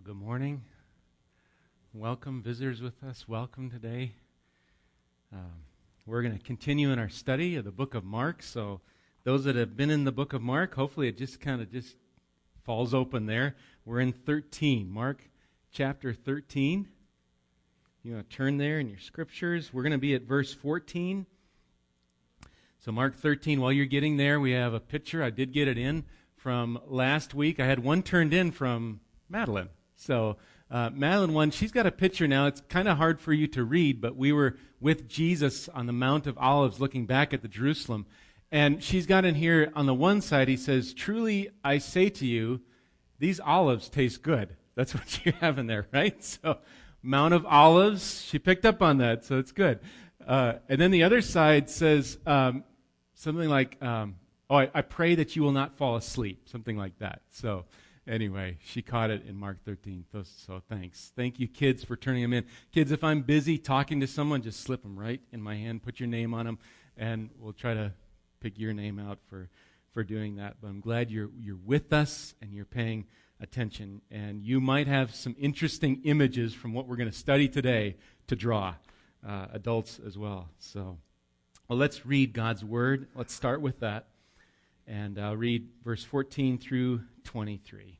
Well, good morning. Welcome, visitors with us. Welcome today. Um, we're going to continue in our study of the book of Mark. So, those that have been in the book of Mark, hopefully it just kind of just falls open there. We're in 13, Mark chapter 13. You want to turn there in your scriptures. We're going to be at verse 14. So, Mark 13, while you're getting there, we have a picture. I did get it in from last week. I had one turned in from Madeline. So, uh, Madeline, one, she's got a picture now. It's kind of hard for you to read, but we were with Jesus on the Mount of Olives looking back at the Jerusalem. And she's got in here on the one side, he says, Truly I say to you, these olives taste good. That's what you have in there, right? So, Mount of Olives, she picked up on that, so it's good. Uh, and then the other side says um, something like, um, Oh, I, I, pray that you will not fall asleep, something like that. So, anyway, she caught it in Mark 13. So, thanks. Thank you, kids, for turning them in. Kids, if I'm busy talking to someone, just slip them right in my hand, put your name on them, and we'll try to pick your name out for, for doing that. But I'm glad you're, you're with us and you're paying attention. And you might have some interesting images from what we're going to study today to draw, uh, adults as well. So, well, let's read God's Word. Let's start with that. And I'll read verse 14 through 23.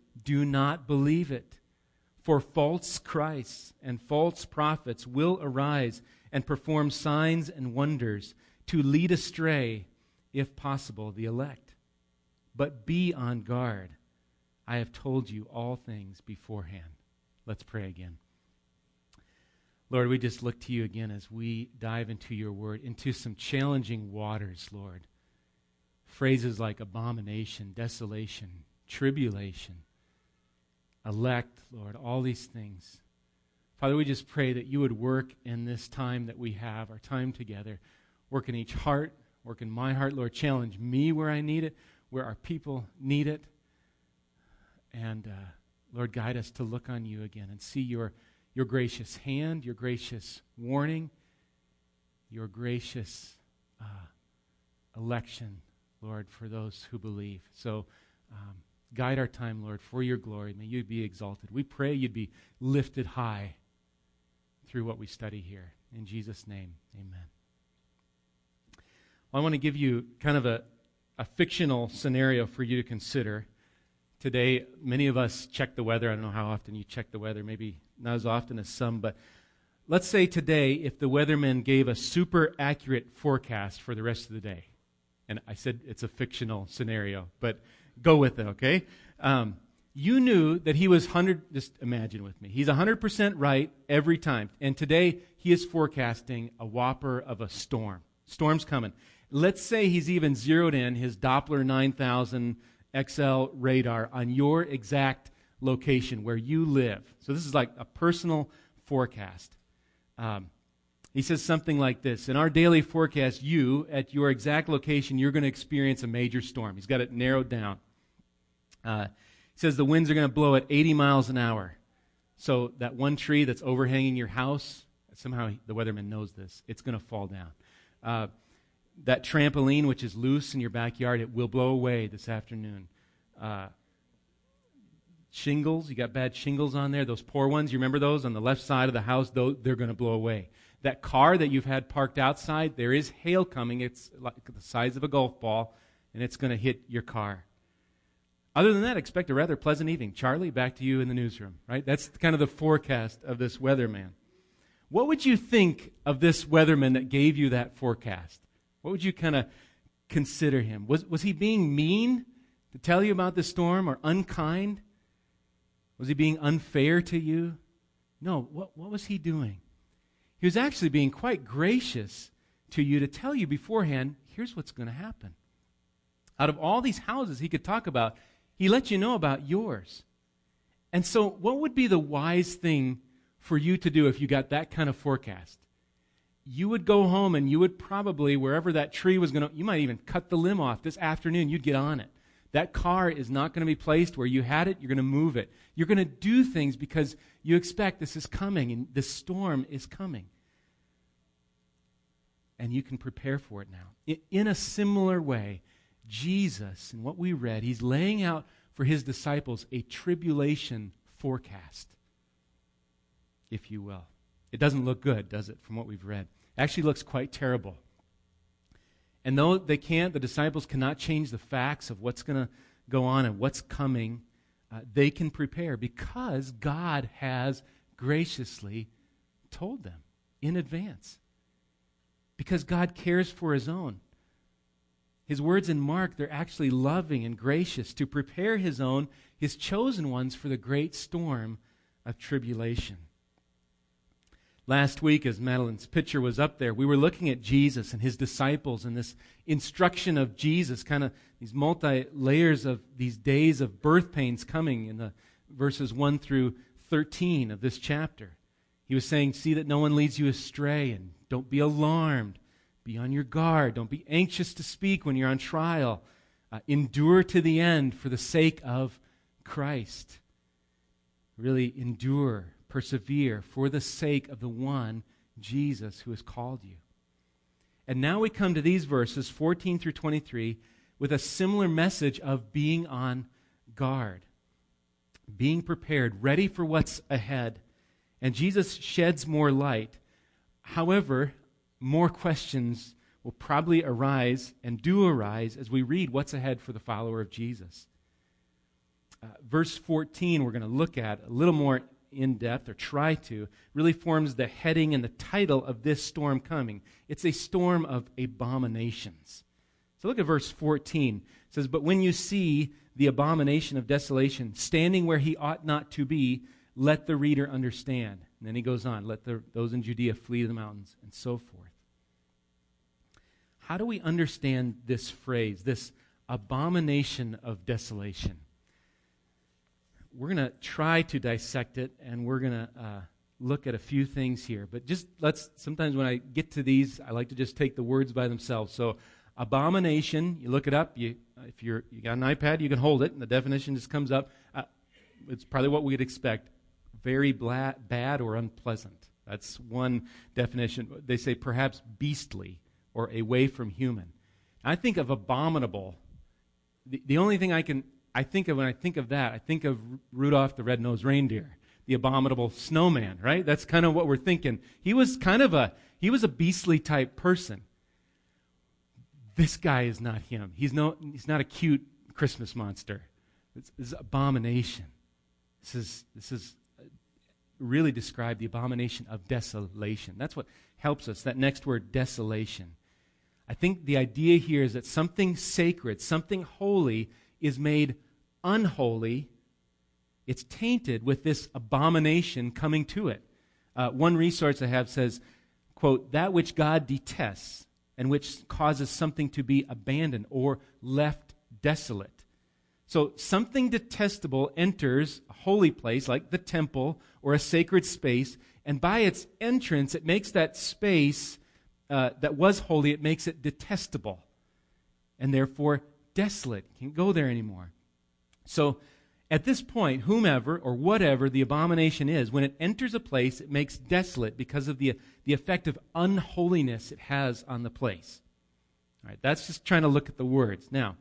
do not believe it. For false Christs and false prophets will arise and perform signs and wonders to lead astray, if possible, the elect. But be on guard. I have told you all things beforehand. Let's pray again. Lord, we just look to you again as we dive into your word, into some challenging waters, Lord. Phrases like abomination, desolation, tribulation, elect, Lord, all these things. Father, we just pray that you would work in this time that we have, our time together. Work in each heart, work in my heart, Lord. Challenge me where I need it, where our people need it. And uh, Lord, guide us to look on you again and see your, your gracious hand, your gracious warning, your gracious uh, election, Lord, for those who believe. So, um, Guide our time, Lord, for your glory. May you be exalted. We pray you'd be lifted high through what we study here. In Jesus' name, amen. Well, I want to give you kind of a, a fictional scenario for you to consider. Today, many of us check the weather. I don't know how often you check the weather, maybe not as often as some, but let's say today, if the weatherman gave a super accurate forecast for the rest of the day. And I said it's a fictional scenario, but go with it, okay? Um, you knew that he was 100, just imagine with me. He's 100% right every time. And today, he is forecasting a whopper of a storm. Storm's coming. Let's say he's even zeroed in his Doppler 9000 XL radar on your exact location where you live. So this is like a personal forecast. Um, he says something like this In our daily forecast, you, at your exact location, you're going to experience a major storm. He's got it narrowed down. Uh, says the winds are going to blow at 80 miles an hour. So that one tree that's overhanging your house, somehow the weatherman knows this, it's going to fall down. Uh, that trampoline, which is loose in your backyard, it will blow away this afternoon. Uh, shingles, you got bad shingles on there, those poor ones, you remember those on the left side of the house? Those, they're going to blow away. That car that you've had parked outside, there is hail coming. It's like the size of a golf ball, and it's going to hit your car. Other than that, expect a rather pleasant evening. Charlie, back to you in the newsroom, right? That's kind of the forecast of this weatherman. What would you think of this weatherman that gave you that forecast? What would you kind of consider him? Was, was he being mean to tell you about the storm or unkind? Was he being unfair to you? No, what, what was he doing? He was actually being quite gracious to you to tell you beforehand here's what's going to happen. Out of all these houses he could talk about, he let you know about yours. And so, what would be the wise thing for you to do if you got that kind of forecast? You would go home and you would probably, wherever that tree was going to, you might even cut the limb off this afternoon, you'd get on it. That car is not going to be placed where you had it. You're going to move it. You're going to do things because you expect this is coming and this storm is coming. And you can prepare for it now. In a similar way, Jesus, in what we read, he's laying out for his disciples a tribulation forecast, if you will. It doesn't look good, does it, from what we've read? It actually looks quite terrible. And though they can't, the disciples cannot change the facts of what's going to go on and what's coming, uh, they can prepare because God has graciously told them in advance. Because God cares for his own. His words in Mark, they're actually loving and gracious to prepare his own, his chosen ones, for the great storm of tribulation. Last week, as Madeline's picture was up there, we were looking at Jesus and his disciples and this instruction of Jesus, kind of these multi layers of these days of birth pains coming in the verses 1 through 13 of this chapter. He was saying, See that no one leads you astray and don't be alarmed. Be on your guard. Don't be anxious to speak when you're on trial. Uh, endure to the end for the sake of Christ. Really endure persevere for the sake of the one, Jesus, who has called you. And now we come to these verses, 14 through 23, with a similar message of being on guard, being prepared, ready for what's ahead. And Jesus sheds more light. However, more questions will probably arise and do arise as we read what's ahead for the follower of Jesus. Uh, verse 14, we're going to look at a little more in depth, or try to, really forms the heading and the title of this storm coming. It's a storm of abominations. So look at verse 14. It says, But when you see the abomination of desolation standing where he ought not to be, let the reader understand. And then he goes on, let the, those in Judea flee to the mountains, and so forth. How do we understand this phrase, this abomination of desolation? we're going to try to dissect it and we're going to uh, look at a few things here. But just let's, sometimes when I get to these, I like to just take the words by themselves. So, abomination, you look it up. You, if you're, you got an iPad, you can hold it, and the definition just comes up. Uh, it's probably what we'd expect very bla- bad or unpleasant. That's one definition. They say perhaps beastly or away from human. I think of abominable. The, the only thing I can I think of when I think of that, I think of Rudolph the red-nosed reindeer, the abominable snowman, right? That's kind of what we're thinking. He was kind of a he was a beastly type person. This guy is not him. He's no he's not a cute Christmas monster. This is abomination. This is this is uh, really describe the abomination of desolation. That's what helps us. That next word, desolation. I think the idea here is that something sacred, something holy is made unholy, it's tainted with this abomination coming to it. Uh, one resource I have says, quote, that which God detests and which causes something to be abandoned or left desolate. So something detestable enters a holy place like the temple or a sacred space, and by its entrance, it makes that space uh, that was holy, it makes it detestable and therefore desolate. Can't go there anymore. So, at this point, whomever or whatever the abomination is, when it enters a place, it makes desolate because of the, the effect of unholiness it has on the place. All right, that's just trying to look at the words. Now,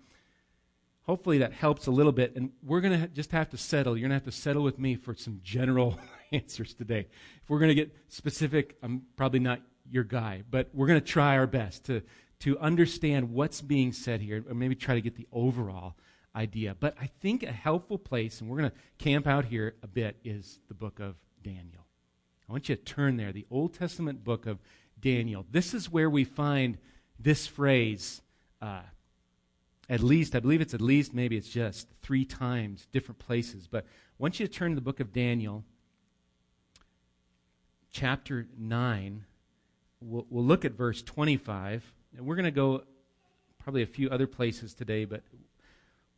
hopefully that helps a little bit, and we're going to just have to settle. You're going to have to settle with me for some general answers today. If we're going to get specific, I'm probably not your guy, but we're going to try our best to to understand what's being said here, or maybe try to get the overall idea. But I think a helpful place, and we're going to camp out here a bit, is the book of Daniel. I want you to turn there, the Old Testament book of Daniel. This is where we find this phrase, uh, at least, I believe it's at least, maybe it's just three times, different places. But I want you to turn to the book of Daniel, chapter 9. We'll, we'll look at verse 25. And we're going to go probably a few other places today, but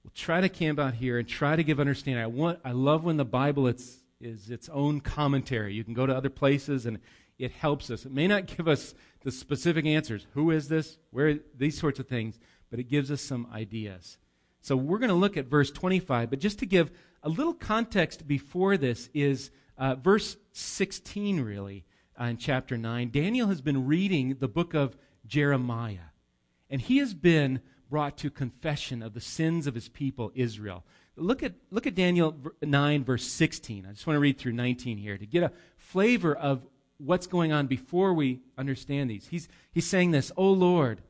we'll try to camp out here and try to give understanding. I, want, I love when the Bible it's, is its own commentary. You can go to other places and it helps us. It may not give us the specific answers. Who is this? Where? These sorts of things. But it gives us some ideas. So we're going to look at verse 25. But just to give a little context before this is uh, verse 16, really, uh, in chapter 9. Daniel has been reading the book of Jeremiah. And he has been brought to confession of the sins of his people, Israel. Look at, look at Daniel 9, verse 16. I just want to read through 19 here to get a flavor of what's going on before we understand these. He's, he's saying this, O Lord,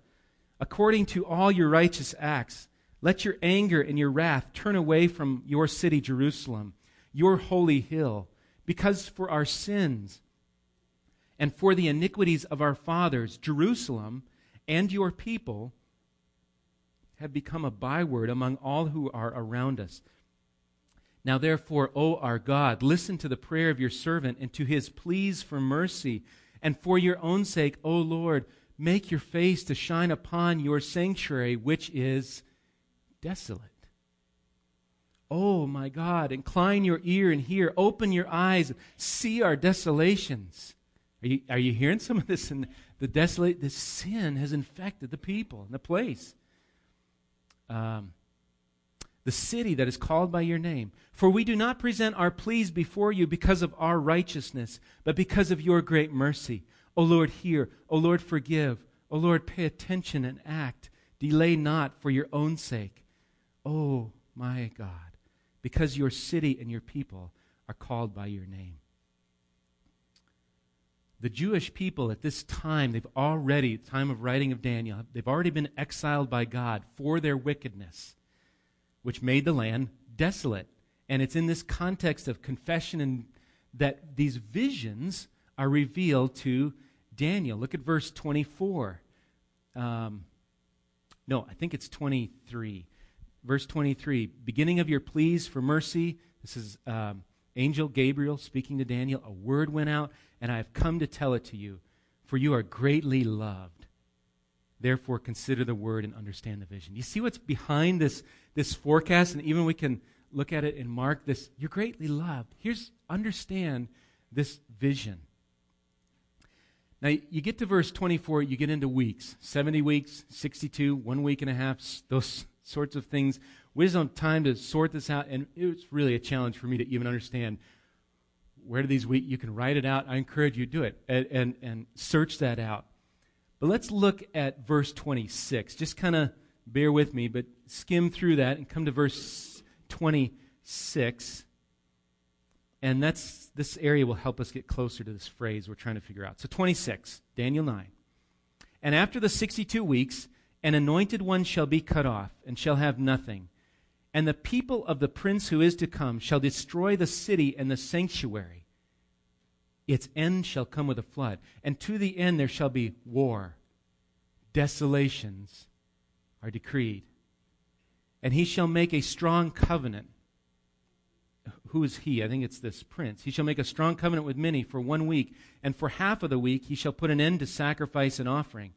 according to all your righteous acts, let your anger and your wrath turn away from your city, Jerusalem, your holy hill, because for our sins and for the iniquities of our fathers, Jerusalem and your people have become a byword among all who are around us. Now, therefore, O our God, listen to the prayer of your servant and to his pleas for mercy. And for your own sake, O Lord, make your face to shine upon your sanctuary, which is desolate. Oh, my God, incline your ear and hear. Open your eyes. See our desolations. Are you, are you hearing some of this? In the desolate, the sin has infected the people and the place um, the city that is called by your name. For we do not present our pleas before you because of our righteousness, but because of your great mercy. O Lord, hear. O Lord, forgive. O Lord, pay attention and act. Delay not for your own sake. O my God, because your city and your people are called by your name. The Jewish people at this time, they've already, time of writing of Daniel, they've already been exiled by God for their wickedness, which made the land desolate. And it's in this context of confession and that these visions are revealed to Daniel. Look at verse 24. Um, no, I think it's 23. Verse 23 beginning of your pleas for mercy. This is um, angel Gabriel speaking to Daniel. A word went out and I have come to tell it to you, for you are greatly loved. Therefore, consider the word and understand the vision. You see what's behind this, this forecast? And even we can look at it and mark this. You're greatly loved. Here's, understand this vision. Now, you get to verse 24, you get into weeks 70 weeks, 62, one week and a half, those sorts of things. We just don't have time to sort this out, and it was really a challenge for me to even understand where do these weak? You can write it out. I encourage you to do it and, and, and search that out. But let's look at verse 26. Just kind of bear with me, but skim through that and come to verse 26. And that's this area will help us get closer to this phrase we're trying to figure out. So 26, Daniel 9. And after the 62 weeks, an anointed one shall be cut off and shall have nothing and the people of the prince who is to come shall destroy the city and the sanctuary. Its end shall come with a flood, and to the end there shall be war. Desolations are decreed. And he shall make a strong covenant. Who is he? I think it's this prince. He shall make a strong covenant with many for one week, and for half of the week he shall put an end to sacrifice and offering.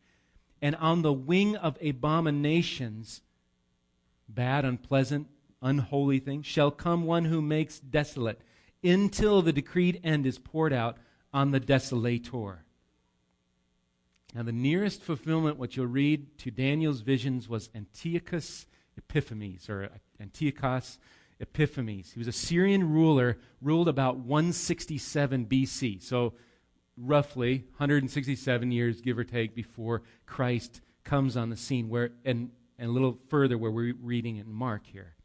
And on the wing of abominations bad, unpleasant, unholy thing, shall come one who makes desolate until the decreed end is poured out on the desolator. Now, the nearest fulfillment, what you'll read to Daniel's visions, was Antiochus Epiphanes, or Antiochus Epiphanes. He was a Syrian ruler, ruled about 167 BC. So, roughly 167 years, give or take, before Christ comes on the scene. Where, and and a little further where we're reading in Mark here.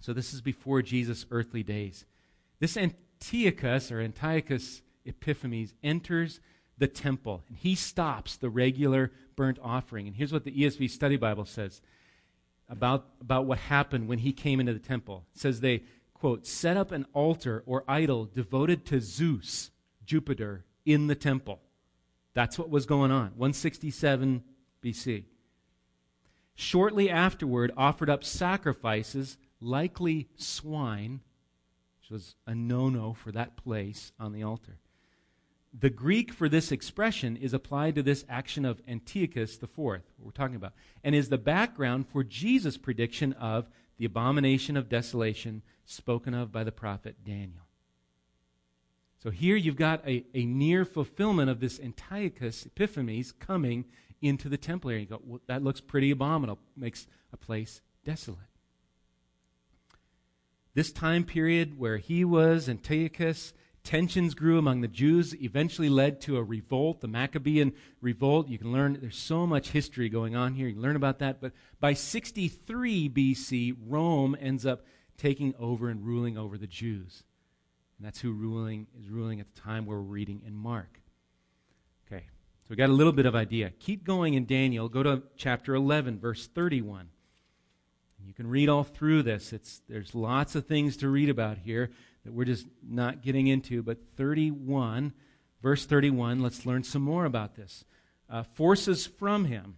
So this is before Jesus' earthly days. This Antiochus or Antiochus Epiphanes enters the temple and he stops the regular burnt offering. And here's what the ESV Study Bible says about, about what happened when he came into the temple. It says they, quote, set up an altar or idol devoted to Zeus, Jupiter, in the temple. That's what was going on. 167 BC. Shortly afterward, offered up sacrifices, likely swine, which was a no no for that place on the altar. The Greek for this expression is applied to this action of Antiochus IV, what we're talking about, and is the background for Jesus' prediction of the abomination of desolation spoken of by the prophet Daniel. So here you've got a, a near fulfillment of this Antiochus Epiphanes coming into the temple area. You go, well, that looks pretty abominable, makes a place desolate. This time period where he was, Antiochus, tensions grew among the Jews, eventually led to a revolt, the Maccabean revolt. You can learn, there's so much history going on here. You can learn about that. But by 63 BC, Rome ends up taking over and ruling over the Jews. And that's who ruling is ruling at the time where we're reading in Mark. We got a little bit of idea. Keep going in Daniel. Go to chapter 11, verse 31. You can read all through this. It's, there's lots of things to read about here that we're just not getting into. But 31, verse 31, let's learn some more about this. Uh, forces from him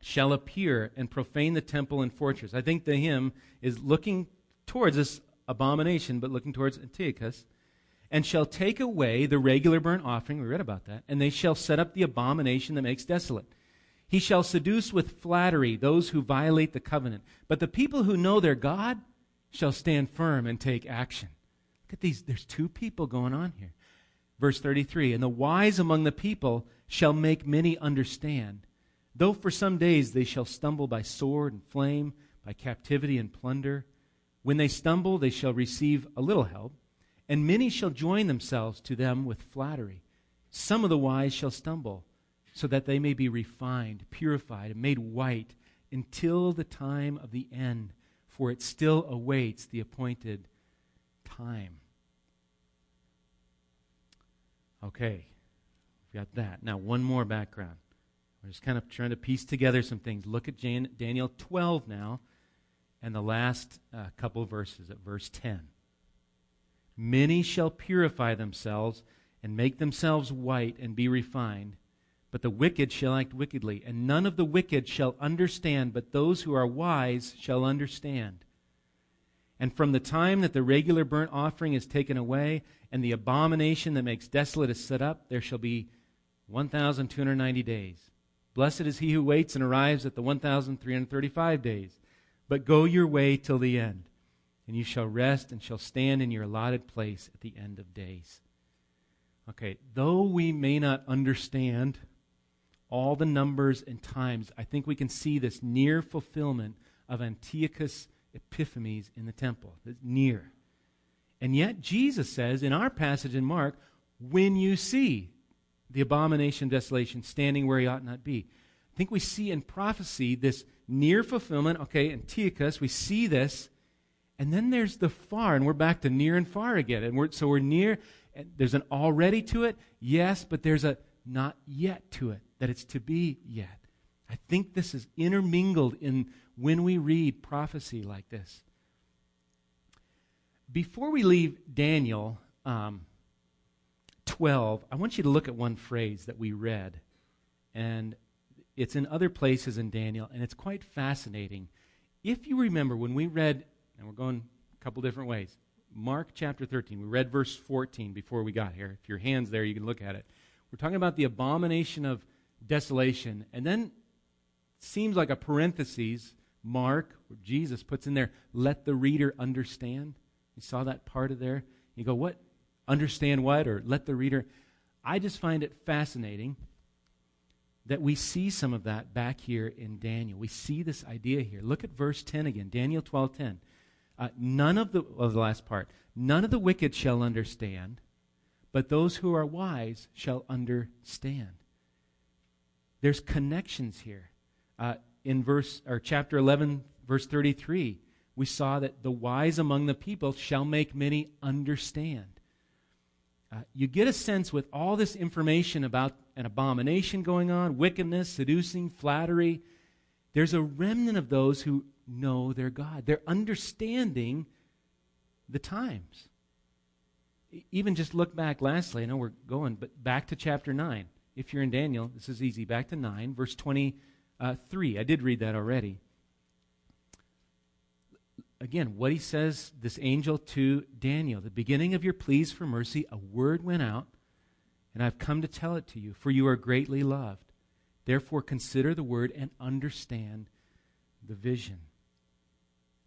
shall appear and profane the temple and fortress. I think the him is looking towards this abomination, but looking towards Antiochus, and shall take away the regular burnt offering. We read about that. And they shall set up the abomination that makes desolate. He shall seduce with flattery those who violate the covenant. But the people who know their God shall stand firm and take action. Look at these. There's two people going on here. Verse 33 And the wise among the people shall make many understand. Though for some days they shall stumble by sword and flame, by captivity and plunder, when they stumble, they shall receive a little help, and many shall join themselves to them with flattery. Some of the wise shall stumble so that they may be refined, purified, and made white until the time of the end, for it still awaits the appointed time. Okay, we've got that. Now, one more background. We're just kind of trying to piece together some things. Look at Jan- Daniel 12 now, and the last uh, couple verses at verse 10. Many shall purify themselves and make themselves white and be refined but the wicked shall act wickedly, and none of the wicked shall understand, but those who are wise shall understand. And from the time that the regular burnt offering is taken away, and the abomination that makes desolate is set up, there shall be 1,290 days. Blessed is he who waits and arrives at the 1,335 days. But go your way till the end, and you shall rest and shall stand in your allotted place at the end of days. Okay, though we may not understand all the numbers and times, I think we can see this near fulfillment of Antiochus Epiphanes in the temple. It's near. And yet, Jesus says in our passage in Mark, when you see the abomination of desolation standing where he ought not be. I think we see in prophecy this near fulfillment. Okay, Antiochus, we see this. And then there's the far, and we're back to near and far again. And we're, so we're near, and there's an already to it, yes, but there's a not yet to it that it's to be yet. I think this is intermingled in when we read prophecy like this. Before we leave Daniel um, 12, I want you to look at one phrase that we read. And it's in other places in Daniel, and it's quite fascinating. If you remember when we read, and we're going a couple different ways, Mark chapter 13, we read verse 14 before we got here. If your hand's there, you can look at it. We're talking about the abomination of desolation. And then seems like a parenthesis, Mark, Jesus puts in there, let the reader understand. You saw that part of there? You go, what? Understand what? Or let the reader. I just find it fascinating that we see some of that back here in Daniel. We see this idea here. Look at verse 10 again, Daniel 12 10. Uh, none of the, well, the last part, none of the wicked shall understand, but those who are wise shall understand. There's connections here. Uh, in verse or chapter 11, verse 33, we saw that the wise among the people shall make many understand. Uh, you get a sense with all this information about an abomination going on, wickedness, seducing, flattery. There's a remnant of those who know their God. They're understanding the times. Even just look back, lastly, I know we're going, but back to chapter 9. If you're in Daniel, this is easy. Back to 9, verse 23. I did read that already. Again, what he says, this angel to Daniel, the beginning of your pleas for mercy, a word went out, and I've come to tell it to you, for you are greatly loved. Therefore, consider the word and understand the vision.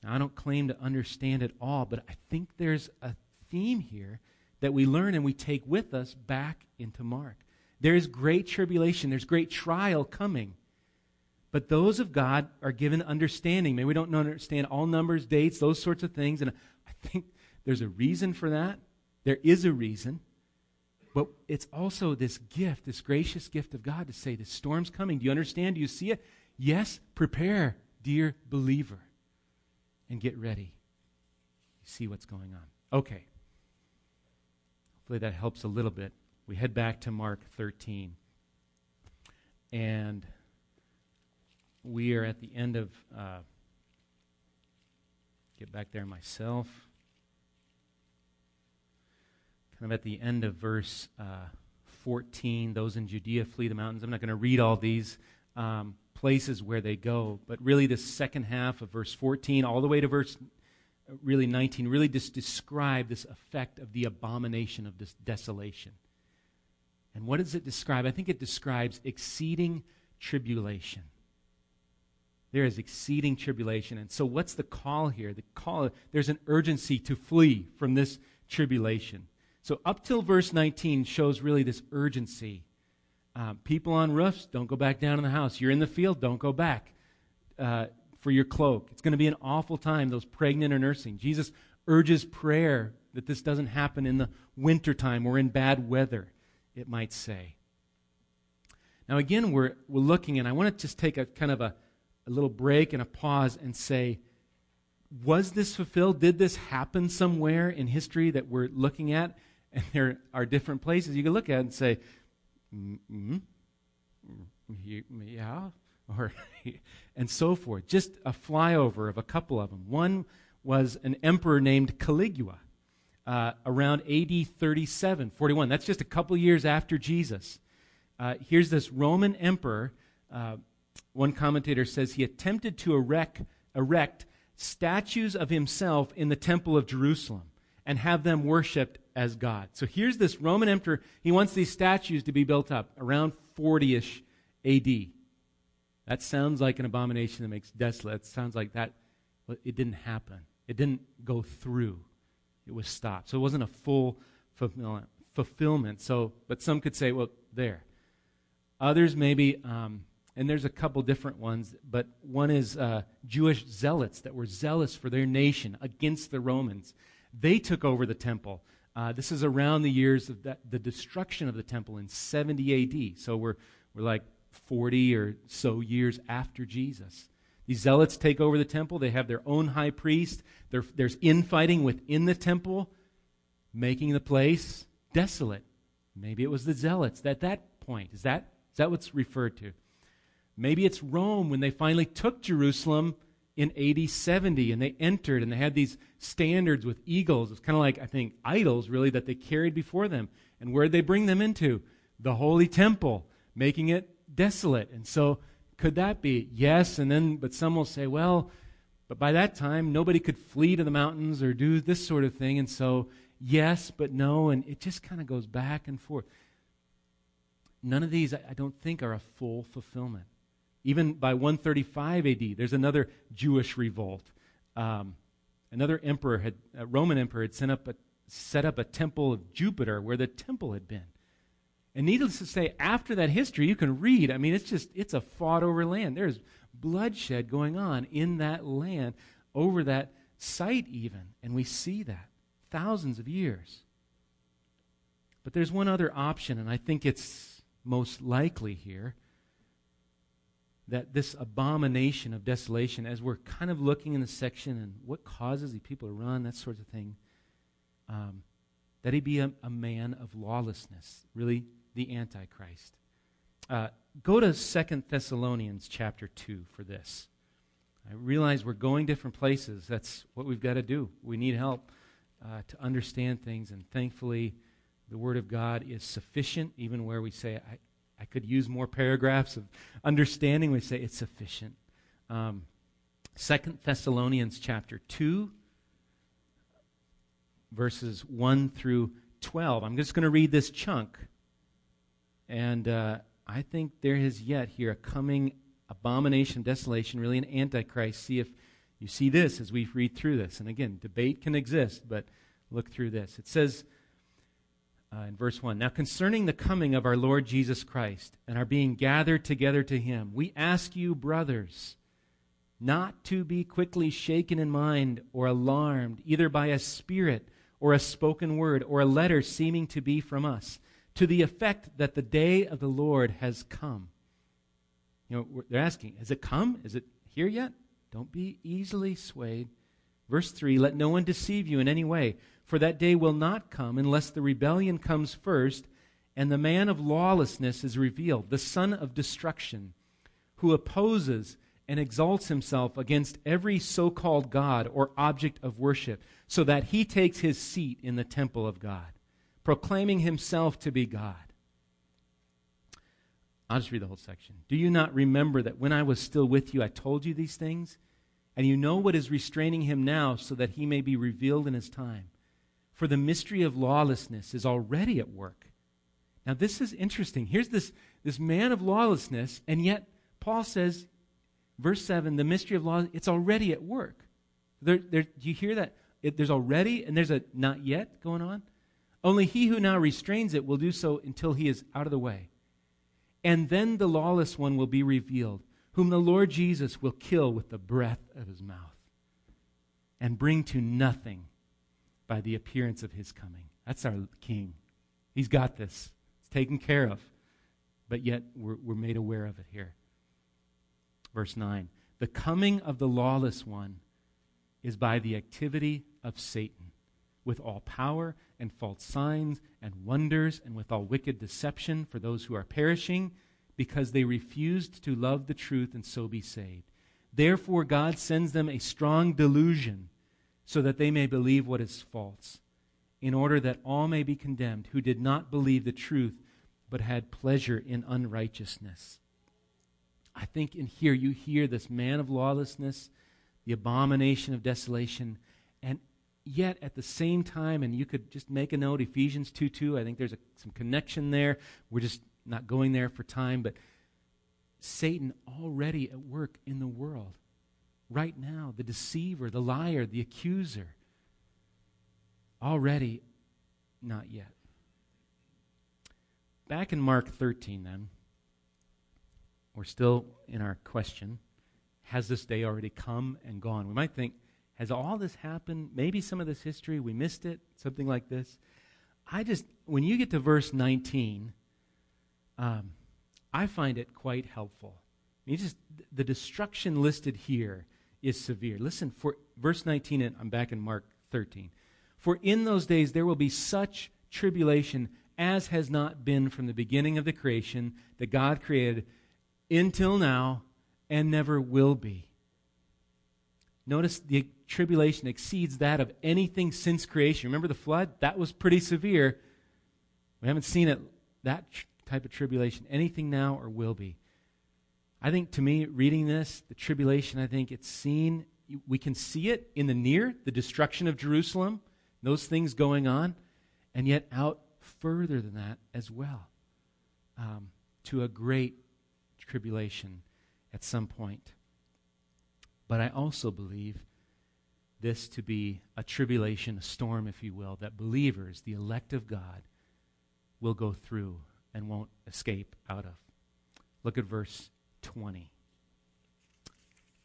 Now, I don't claim to understand it all, but I think there's a theme here that we learn and we take with us back into Mark. There is great tribulation, there's great trial coming. But those of God are given understanding. Maybe we don't understand all numbers, dates, those sorts of things. And I think there's a reason for that. There is a reason. But it's also this gift, this gracious gift of God to say, the storm's coming. Do you understand? Do you see it? Yes, prepare, dear believer, and get ready. You see what's going on. Okay. Hopefully that helps a little bit. We head back to Mark 13. And we are at the end of, uh, get back there myself. kind of at the end of verse uh, 14. Those in Judea flee the mountains. I'm not going to read all these um, places where they go, but really the second half of verse 14 all the way to verse really 19 really just describe this effect of the abomination of this desolation. And what does it describe? I think it describes exceeding tribulation. There is exceeding tribulation. And so, what's the call here? The call, there's an urgency to flee from this tribulation. So, up till verse 19 shows really this urgency. Uh, people on roofs, don't go back down in the house. You're in the field, don't go back uh, for your cloak. It's going to be an awful time, those pregnant or nursing. Jesus urges prayer that this doesn't happen in the wintertime or in bad weather, it might say. Now, again, we're, we're looking, and I want to just take a kind of a, a little break and a pause and say, was this fulfilled? Did this happen somewhere in history that we're looking at? And there are different places you can look at and say, mm-hmm, yeah, or and so forth. Just a flyover of a couple of them. One was an emperor named Caligula uh, around AD 37, 41. That's just a couple years after Jesus. Uh, here's this Roman emperor. Uh, one commentator says he attempted to erect, erect statues of himself in the temple of Jerusalem and have them worshiped as God. So here's this Roman emperor. He wants these statues to be built up around 40 ish AD. That sounds like an abomination that makes desolate. It sounds like that. But it didn't happen. It didn't go through. It was stopped. So it wasn't a full fulfillment. So, but some could say, well, there. Others maybe, um, and there's a couple different ones, but one is uh, Jewish zealots that were zealous for their nation against the Romans. They took over the temple. Uh, this is around the years of the, the destruction of the temple in 70 AD. So we're, we're like 40 or so years after Jesus. These zealots take over the temple. They have their own high priest. There, there's infighting within the temple, making the place desolate. Maybe it was the zealots at that point. Is that, is that what's referred to? Maybe it's Rome when they finally took Jerusalem in AD 70 and they entered and they had these standards with eagles. It's kind of like, I think, idols really that they carried before them. And where did they bring them into? The holy temple, making it desolate. And so, could that be? Yes. And then, but some will say, well, but by that time, nobody could flee to the mountains or do this sort of thing. And so, yes, but no. And it just kind of goes back and forth. None of these, I don't think, are a full fulfillment. Even by 135 AD, there's another Jewish revolt. Um, another emperor had, a Roman emperor had set up, a, set up a temple of Jupiter where the temple had been. And needless to say, after that history, you can read. I mean, it's just, it's a fought over land. There's bloodshed going on in that land, over that site, even. And we see that thousands of years. But there's one other option, and I think it's most likely here that this abomination of desolation, as we're kind of looking in the section and what causes the people to run, that sort of thing, um, that he be a, a, man of lawlessness, really the Antichrist. Uh, go to Second Thessalonians chapter 2 for this. I realize we're going different places. That's what we've got to do. We need help uh, to understand things, and thankfully, the Word of God is sufficient, even where we say, I, I could use more paragraphs of understanding. We say it's sufficient. Um, Second Thessalonians chapter 2, verses 1 through 12. I'm just going to read this chunk. And uh, I think there is yet here a coming abomination, desolation, really an antichrist. See if you see this as we read through this. And again, debate can exist, but look through this. It says uh, in verse 1 Now concerning the coming of our Lord Jesus Christ and our being gathered together to him, we ask you, brothers, not to be quickly shaken in mind or alarmed, either by a spirit or a spoken word or a letter seeming to be from us, to the effect that the day of the Lord has come. You know, they're asking, has it come? Is it here yet? Don't be easily swayed. Verse 3 Let no one deceive you in any way, for that day will not come unless the rebellion comes first and the man of lawlessness is revealed, the son of destruction, who opposes and exalts himself against every so called God or object of worship, so that he takes his seat in the temple of God, proclaiming himself to be God. I'll just read the whole section. Do you not remember that when I was still with you, I told you these things? And you know what is restraining him now, so that he may be revealed in his time. For the mystery of lawlessness is already at work. Now, this is interesting. Here's this, this man of lawlessness, and yet Paul says verse 7, the mystery of law, it's already at work. There, there, do you hear that? It, there's already, and there's a not yet going on. Only he who now restrains it will do so until he is out of the way. And then the lawless one will be revealed, whom the Lord Jesus will kill with the breath of his mouth and bring to nothing by the appearance of his coming. That's our king. He's got this, it's taken care of. But yet we're, we're made aware of it here. Verse 9 The coming of the lawless one is by the activity of Satan, with all power and false signs and wonders, and with all wicked deception for those who are perishing, because they refused to love the truth and so be saved. Therefore, God sends them a strong delusion, so that they may believe what is false, in order that all may be condemned who did not believe the truth, but had pleasure in unrighteousness. I think in here you hear this man of lawlessness, the abomination of desolation, and yet at the same time, and you could just make a note, Ephesians 2 2, I think there's a, some connection there. We're just not going there for time, but Satan already at work in the world. Right now, the deceiver, the liar, the accuser. Already, not yet. Back in Mark 13, then. We're still in our question Has this day already come and gone? We might think, Has all this happened? Maybe some of this history, we missed it, something like this. I just, when you get to verse 19, um, I find it quite helpful. You just the destruction listed here is severe. Listen, for verse 19, and I'm back in Mark 13. For in those days there will be such tribulation as has not been from the beginning of the creation that God created until now and never will be. Notice the tribulation exceeds that of anything since creation. Remember the flood? That was pretty severe. We haven't seen it, that type of tribulation, anything now or will be. I think to me, reading this, the tribulation, I think it's seen, we can see it in the near, the destruction of Jerusalem, those things going on, and yet out further than that as well, um, to a great tribulation at some point. But I also believe this to be a tribulation, a storm, if you will, that believers, the elect of God, will go through and won't escape out of. Look at verse 20.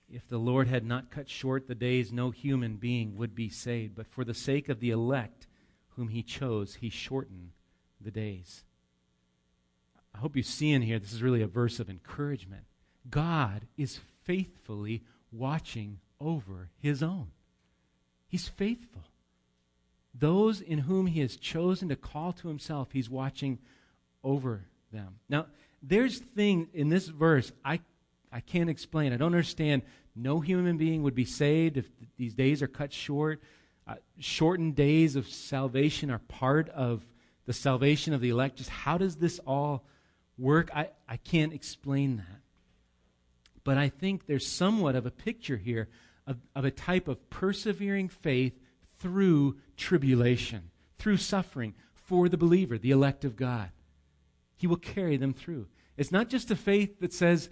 If the Lord had not cut short the days, no human being would be saved. But for the sake of the elect whom he chose, he shortened the days. I hope you see in here, this is really a verse of encouragement. God is faithfully watching over his own. He's faithful. Those in whom he has chosen to call to himself, he's watching over them. Now, there's things in this verse I, I can't explain. I don't understand no human being would be saved if these days are cut short. Uh, shortened days of salvation are part of the salvation of the elect. Just how does this all work? I, I can't explain that. But I think there's somewhat of a picture here of, of a type of persevering faith through tribulation, through suffering for the believer, the elect of God. He will carry them through. It's not just a faith that says,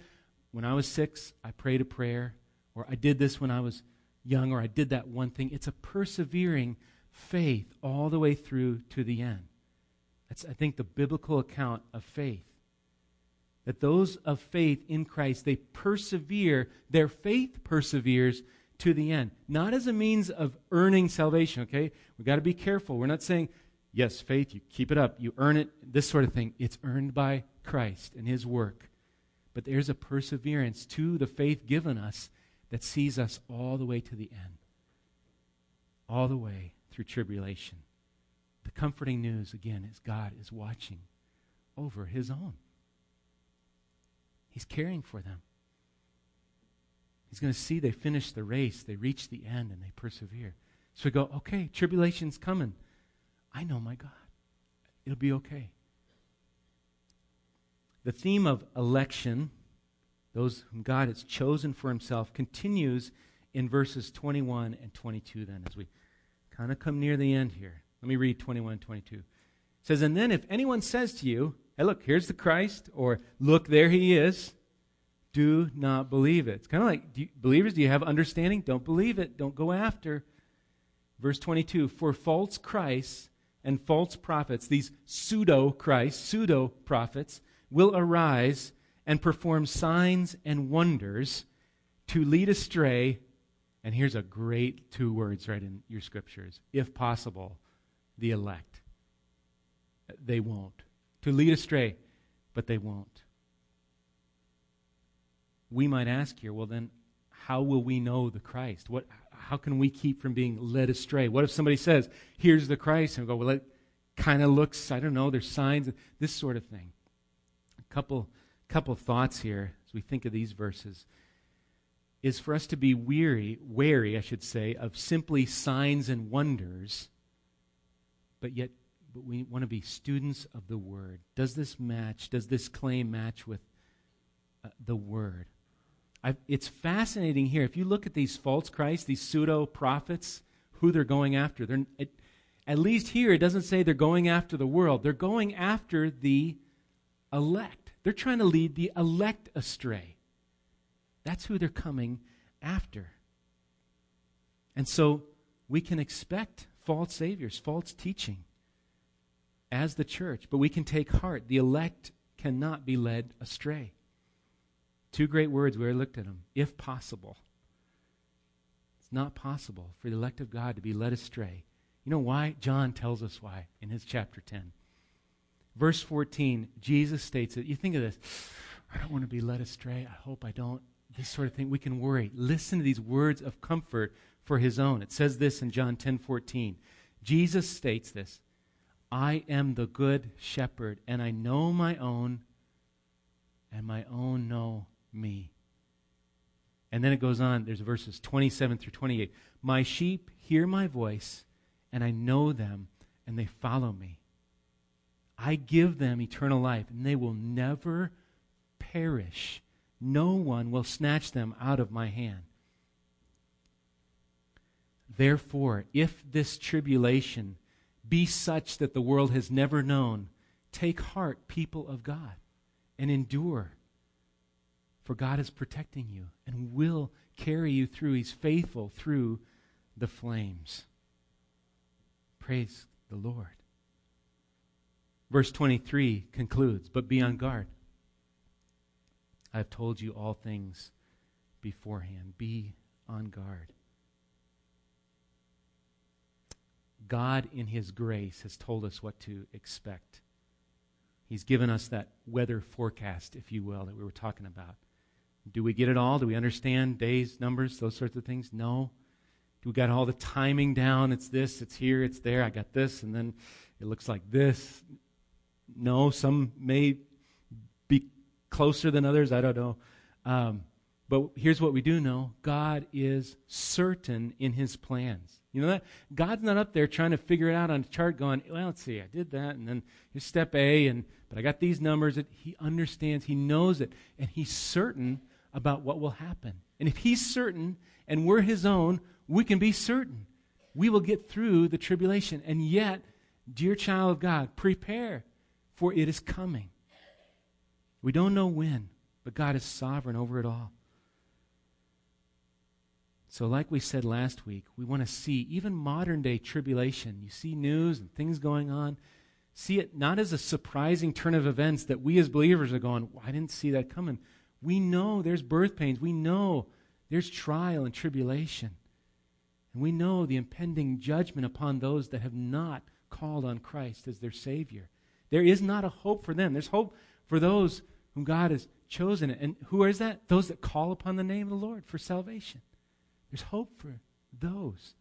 when I was six, I prayed a prayer, or I did this when I was young, or I did that one thing. It's a persevering faith all the way through to the end. That's, I think, the biblical account of faith. That those of faith in Christ, they persevere, their faith perseveres to the end. Not as a means of earning salvation, okay? We've got to be careful. We're not saying, yes, faith, you keep it up, you earn it, this sort of thing. It's earned by Christ and His work. But there's a perseverance to the faith given us that sees us all the way to the end, all the way through tribulation. The comforting news, again, is God is watching over His own. He's caring for them. He's going to see they finish the race, they reach the end, and they persevere. So we go, okay, tribulation's coming. I know my God. It'll be okay. The theme of election, those whom God has chosen for himself, continues in verses 21 and 22 then as we kind of come near the end here. Let me read 21 and 22. It says, And then if anyone says to you, Hey, look, here's the Christ, or look, there he is, do not believe it. It's kind of like, do you, believers, do you have understanding? Don't believe it. Don't go after. Verse 22 For false Christs and false prophets, these pseudo Christs, pseudo prophets, will arise and perform signs and wonders to lead astray. And here's a great two words right in your scriptures if possible, the elect. They won't. To lead astray, but they won't we might ask here, well, then, how will we know the Christ? What, how can we keep from being led astray? What if somebody says, here's the Christ, and we go, well, it kind of looks, I don't know, there's signs, this sort of thing. Couple, couple thoughts here as we think of these verses is for us to be weary, wary, I should say, of simply signs and wonders, but yet but we want to be students of the Word. Does this match? Does this claim match with uh, the Word? I've, it's fascinating here. If you look at these false Christs, these pseudo prophets, who they're going after, they're, it, at least here it doesn't say they're going after the world. They're going after the elect. They're trying to lead the elect astray. That's who they're coming after. And so we can expect false saviors, false teaching as the church, but we can take heart. The elect cannot be led astray. Two great words, we looked at them. If possible. It's not possible for the elect of God to be led astray. You know why? John tells us why in his chapter 10. Verse 14, Jesus states it. You think of this. I don't want to be led astray. I hope I don't. This sort of thing. We can worry. Listen to these words of comfort for his own. It says this in John 10 14. Jesus states this I am the good shepherd, and I know my own, and my own know me. And then it goes on, there's verses 27 through 28. My sheep hear my voice, and I know them, and they follow me. I give them eternal life, and they will never perish. No one will snatch them out of my hand. Therefore, if this tribulation be such that the world has never known, take heart, people of God, and endure. For God is protecting you and will carry you through. He's faithful through the flames. Praise the Lord. Verse 23 concludes But be on guard. I have told you all things beforehand. Be on guard. God, in His grace, has told us what to expect. He's given us that weather forecast, if you will, that we were talking about. Do we get it all? Do we understand days, numbers, those sorts of things? No. Do we got all the timing down? It's this, it's here, it's there. I got this, and then it looks like this. No, some may be closer than others. I don't know. Um, But here's what we do know God is certain in his plans. You know that? God's not up there trying to figure it out on a chart going, well, let's see, I did that, and then here's step A, and but I got these numbers. That he understands, he knows it, and he's certain about what will happen. And if he's certain and we're his own, we can be certain. We will get through the tribulation. And yet, dear child of God, prepare, for it is coming. We don't know when, but God is sovereign over it all. So, like we said last week, we want to see even modern day tribulation. You see news and things going on. See it not as a surprising turn of events that we as believers are going, well, I didn't see that coming. We know there's birth pains. We know there's trial and tribulation. And we know the impending judgment upon those that have not called on Christ as their Savior. There is not a hope for them. There's hope for those whom God has chosen. And who is that? Those that call upon the name of the Lord for salvation. There's hope for those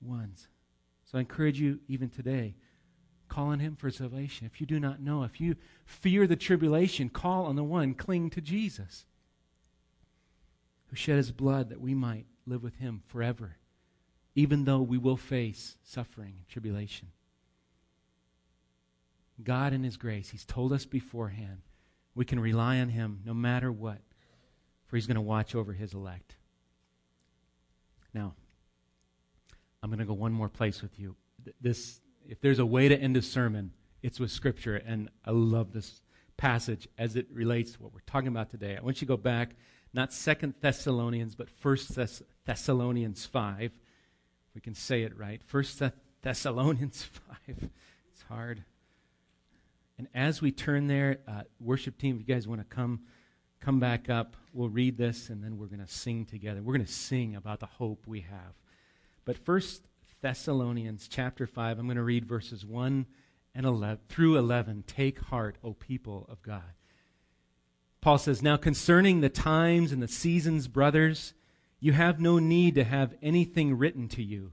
ones. So I encourage you, even today, call on Him for salvation. If you do not know, if you fear the tribulation, call on the one, cling to Jesus, who shed His blood that we might live with Him forever, even though we will face suffering and tribulation. God, in His grace, He's told us beforehand we can rely on Him no matter what, for He's going to watch over His elect. Now, I'm going to go one more place with you. This, if there's a way to end a sermon, it's with Scripture, and I love this passage as it relates to what we're talking about today. I want you to go back, not Second Thessalonians, but First Thess- Thessalonians 5. If we can say it right. First Thessalonians 5. It's hard. And as we turn there, uh, worship team, if you guys want to come come back up. We'll read this and then we're going to sing together. We're going to sing about the hope we have. But first, Thessalonians chapter 5, I'm going to read verses 1 and 11 through 11. Take heart, O people of God. Paul says, Now concerning the times and the seasons, brothers, you have no need to have anything written to you.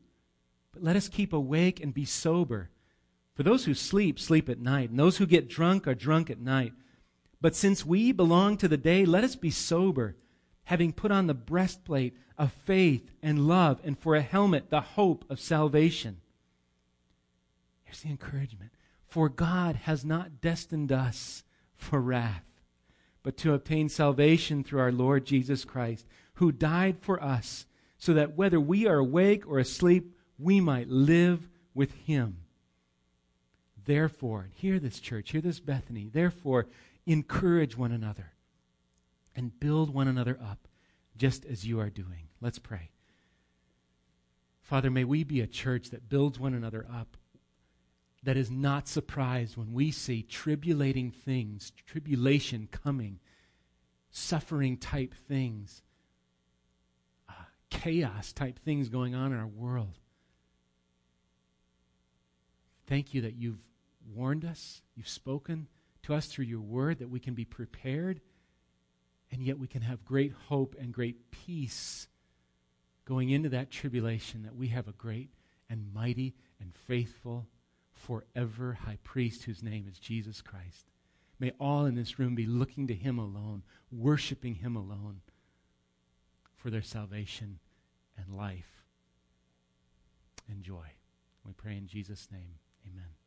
but let us keep awake and be sober. For those who sleep, sleep at night, and those who get drunk are drunk at night. But since we belong to the day, let us be sober, having put on the breastplate of faith and love, and for a helmet, the hope of salvation. Here's the encouragement For God has not destined us for wrath, but to obtain salvation through our Lord Jesus Christ, who died for us, so that whether we are awake or asleep, we might live with him. Therefore, hear this church, hear this Bethany. Therefore, encourage one another and build one another up just as you are doing. Let's pray. Father, may we be a church that builds one another up, that is not surprised when we see tribulating things, tribulation coming, suffering type things, uh, chaos type things going on in our world. Thank you that you've warned us, you've spoken to us through your word that we can be prepared and yet we can have great hope and great peace going into that tribulation that we have a great and mighty and faithful forever high priest whose name is Jesus Christ. May all in this room be looking to him alone, worshiping him alone for their salvation and life and joy. We pray in Jesus' name. Amen.